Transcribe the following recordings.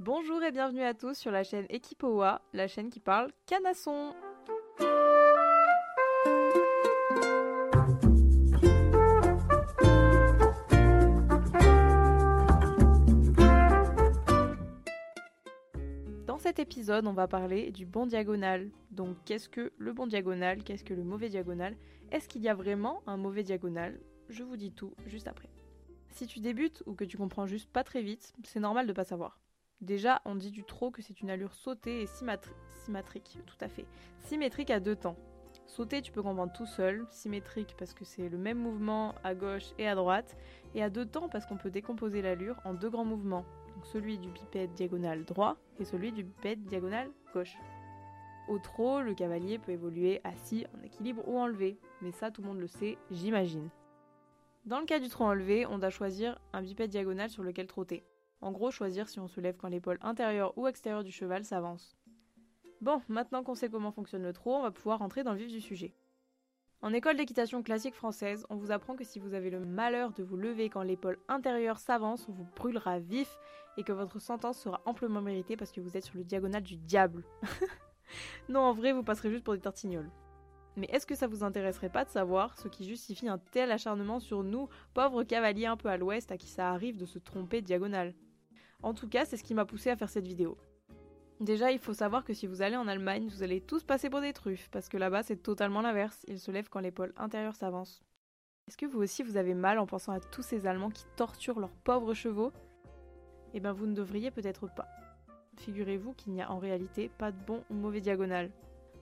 Bonjour et bienvenue à tous sur la chaîne Equipoa, la chaîne qui parle canasson. Dans cet épisode, on va parler du bon diagonal. Donc, qu'est-ce que le bon diagonal? Qu'est-ce que le mauvais diagonal? Est-ce qu'il y a vraiment un mauvais diagonal? Je vous dis tout juste après. Si tu débutes ou que tu comprends juste pas très vite, c'est normal de pas savoir. Déjà, on dit du trop que c'est une allure sautée et symétrique, tout à fait. Symétrique à deux temps. Sauter, tu peux comprendre tout seul, symétrique parce que c'est le même mouvement à gauche et à droite, et à deux temps parce qu'on peut décomposer l'allure en deux grands mouvements, celui du bipède diagonal droit et celui du bipède diagonal gauche. Au trot, le cavalier peut évoluer assis, en équilibre ou enlevé, mais ça tout le monde le sait, j'imagine. Dans le cas du trot enlevé, on doit choisir un bipède diagonal sur lequel trotter. En gros, choisir si on se lève quand l'épaule intérieure ou extérieure du cheval s'avance. Bon, maintenant qu'on sait comment fonctionne le trot, on va pouvoir entrer dans le vif du sujet. En école d'équitation classique française, on vous apprend que si vous avez le malheur de vous lever quand l'épaule intérieure s'avance, on vous brûlera vif et que votre sentence sera amplement méritée parce que vous êtes sur le diagonal du diable. non, en vrai, vous passerez juste pour des tartignoles. Mais est-ce que ça vous intéresserait pas de savoir ce qui justifie un tel acharnement sur nous, pauvres cavaliers un peu à l'ouest à qui ça arrive de se tromper diagonale? En tout cas, c'est ce qui m'a poussé à faire cette vidéo. Déjà, il faut savoir que si vous allez en Allemagne, vous allez tous passer pour des truffes, parce que là-bas, c'est totalement l'inverse. Ils se lèvent quand l'épaule intérieure s'avance. Est-ce que vous aussi, vous avez mal en pensant à tous ces Allemands qui torturent leurs pauvres chevaux? Eh bien, vous ne devriez peut-être pas. Figurez-vous qu'il n'y a en réalité pas de bon ou mauvais diagonal.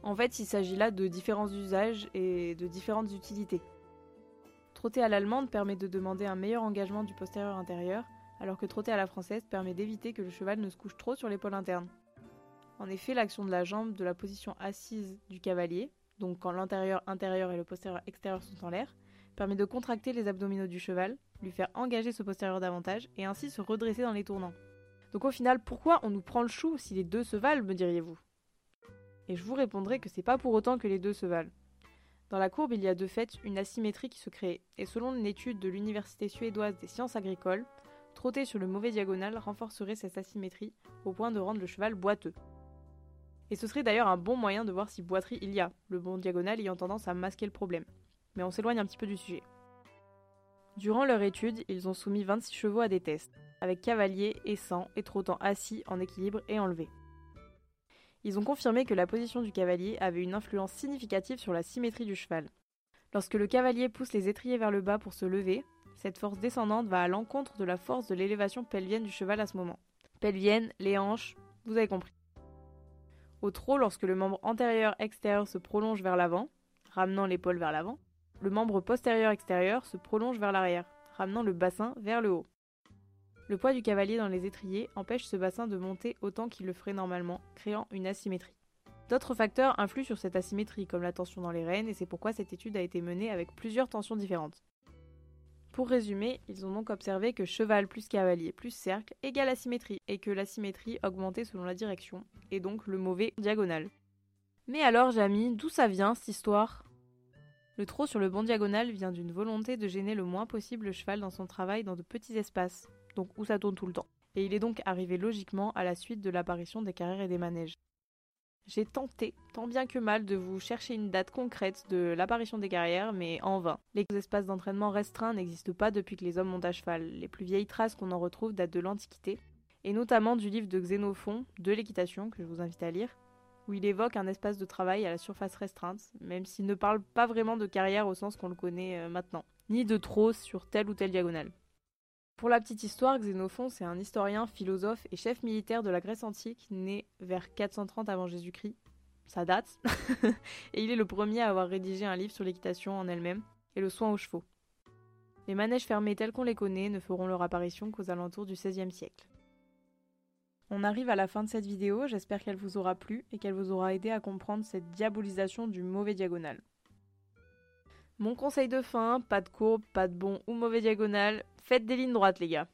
En fait, il s'agit là de différents usages et de différentes utilités. Trotter à l'allemande permet de demander un meilleur engagement du postérieur intérieur, alors que trotter à la française permet d'éviter que le cheval ne se couche trop sur l'épaule interne. En effet, l'action de la jambe de la position assise du cavalier, donc quand l'antérieur intérieur et le postérieur extérieur sont en l'air, permet de contracter les abdominaux du cheval, lui faire engager ce postérieur davantage et ainsi se redresser dans les tournants. Donc au final, pourquoi on nous prend le chou si les deux se valent, me diriez-vous? Et je vous répondrai que c'est pas pour autant que les deux se valent. Dans la courbe, il y a de fait une asymétrie qui se crée, et selon une étude de l'Université suédoise des sciences agricoles, Trotter sur le mauvais diagonal renforcerait cette asymétrie au point de rendre le cheval boiteux. Et ce serait d'ailleurs un bon moyen de voir si boiterie il y a, le bon diagonal ayant tendance à masquer le problème. Mais on s'éloigne un petit peu du sujet. Durant leur étude, ils ont soumis 26 chevaux à des tests, avec cavalier et sang et trottant assis, en équilibre et enlevé. Ils ont confirmé que la position du cavalier avait une influence significative sur la symétrie du cheval. Lorsque le cavalier pousse les étriers vers le bas pour se lever, cette force descendante va à l'encontre de la force de l'élévation pelvienne du cheval à ce moment. Pelvienne, les hanches, vous avez compris. Au trot, lorsque le membre antérieur extérieur se prolonge vers l'avant, ramenant l'épaule vers l'avant, le membre postérieur extérieur se prolonge vers l'arrière, ramenant le bassin vers le haut. Le poids du cavalier dans les étriers empêche ce bassin de monter autant qu'il le ferait normalement, créant une asymétrie. D'autres facteurs influent sur cette asymétrie, comme la tension dans les rênes, et c'est pourquoi cette étude a été menée avec plusieurs tensions différentes. Pour résumer, ils ont donc observé que cheval plus cavalier plus cercle égale asymétrie, et que l'asymétrie augmentait selon la direction, et donc le mauvais diagonal. Mais alors, Jamy, d'où ça vient cette histoire? Le trot sur le bon diagonal vient d'une volonté de gêner le moins possible le cheval dans son travail dans de petits espaces, donc où ça tourne tout le temps? Et il est donc arrivé logiquement à la suite de l'apparition des carrières et des manèges. J'ai tenté, tant bien que mal, de vous chercher une date concrète de l'apparition des carrières, mais en vain. Les espaces d'entraînement restreints n'existent pas depuis que les hommes montent à cheval. Les plus vieilles traces qu'on en retrouve datent de l'Antiquité, et notamment du livre de Xénophon, de l'équitation, que je vous invite à lire, où il évoque un espace de travail à la surface restreinte, même s'il ne parle pas vraiment de carrière au sens qu'on le connaît euh, maintenant, ni de trop sur telle ou telle diagonale. Pour la petite histoire, Xénophon, c'est un historien, philosophe et chef militaire de la Grèce antique, né vers 430 avant Jésus-Christ. Ça date. et il est le premier à avoir rédigé un livre sur l'équitation en elle-même et le soin aux chevaux. Les manèges fermés tels qu'on les connaît ne feront leur apparition qu'aux alentours du XVIe siècle. On arrive à la fin de cette vidéo, j'espère qu'elle vous aura plu et qu'elle vous aura aidé à comprendre cette diabolisation du mauvais diagonal. Mon conseil de fin, pas de courbe, pas de bon ou mauvais diagonale, faites des lignes droites les gars.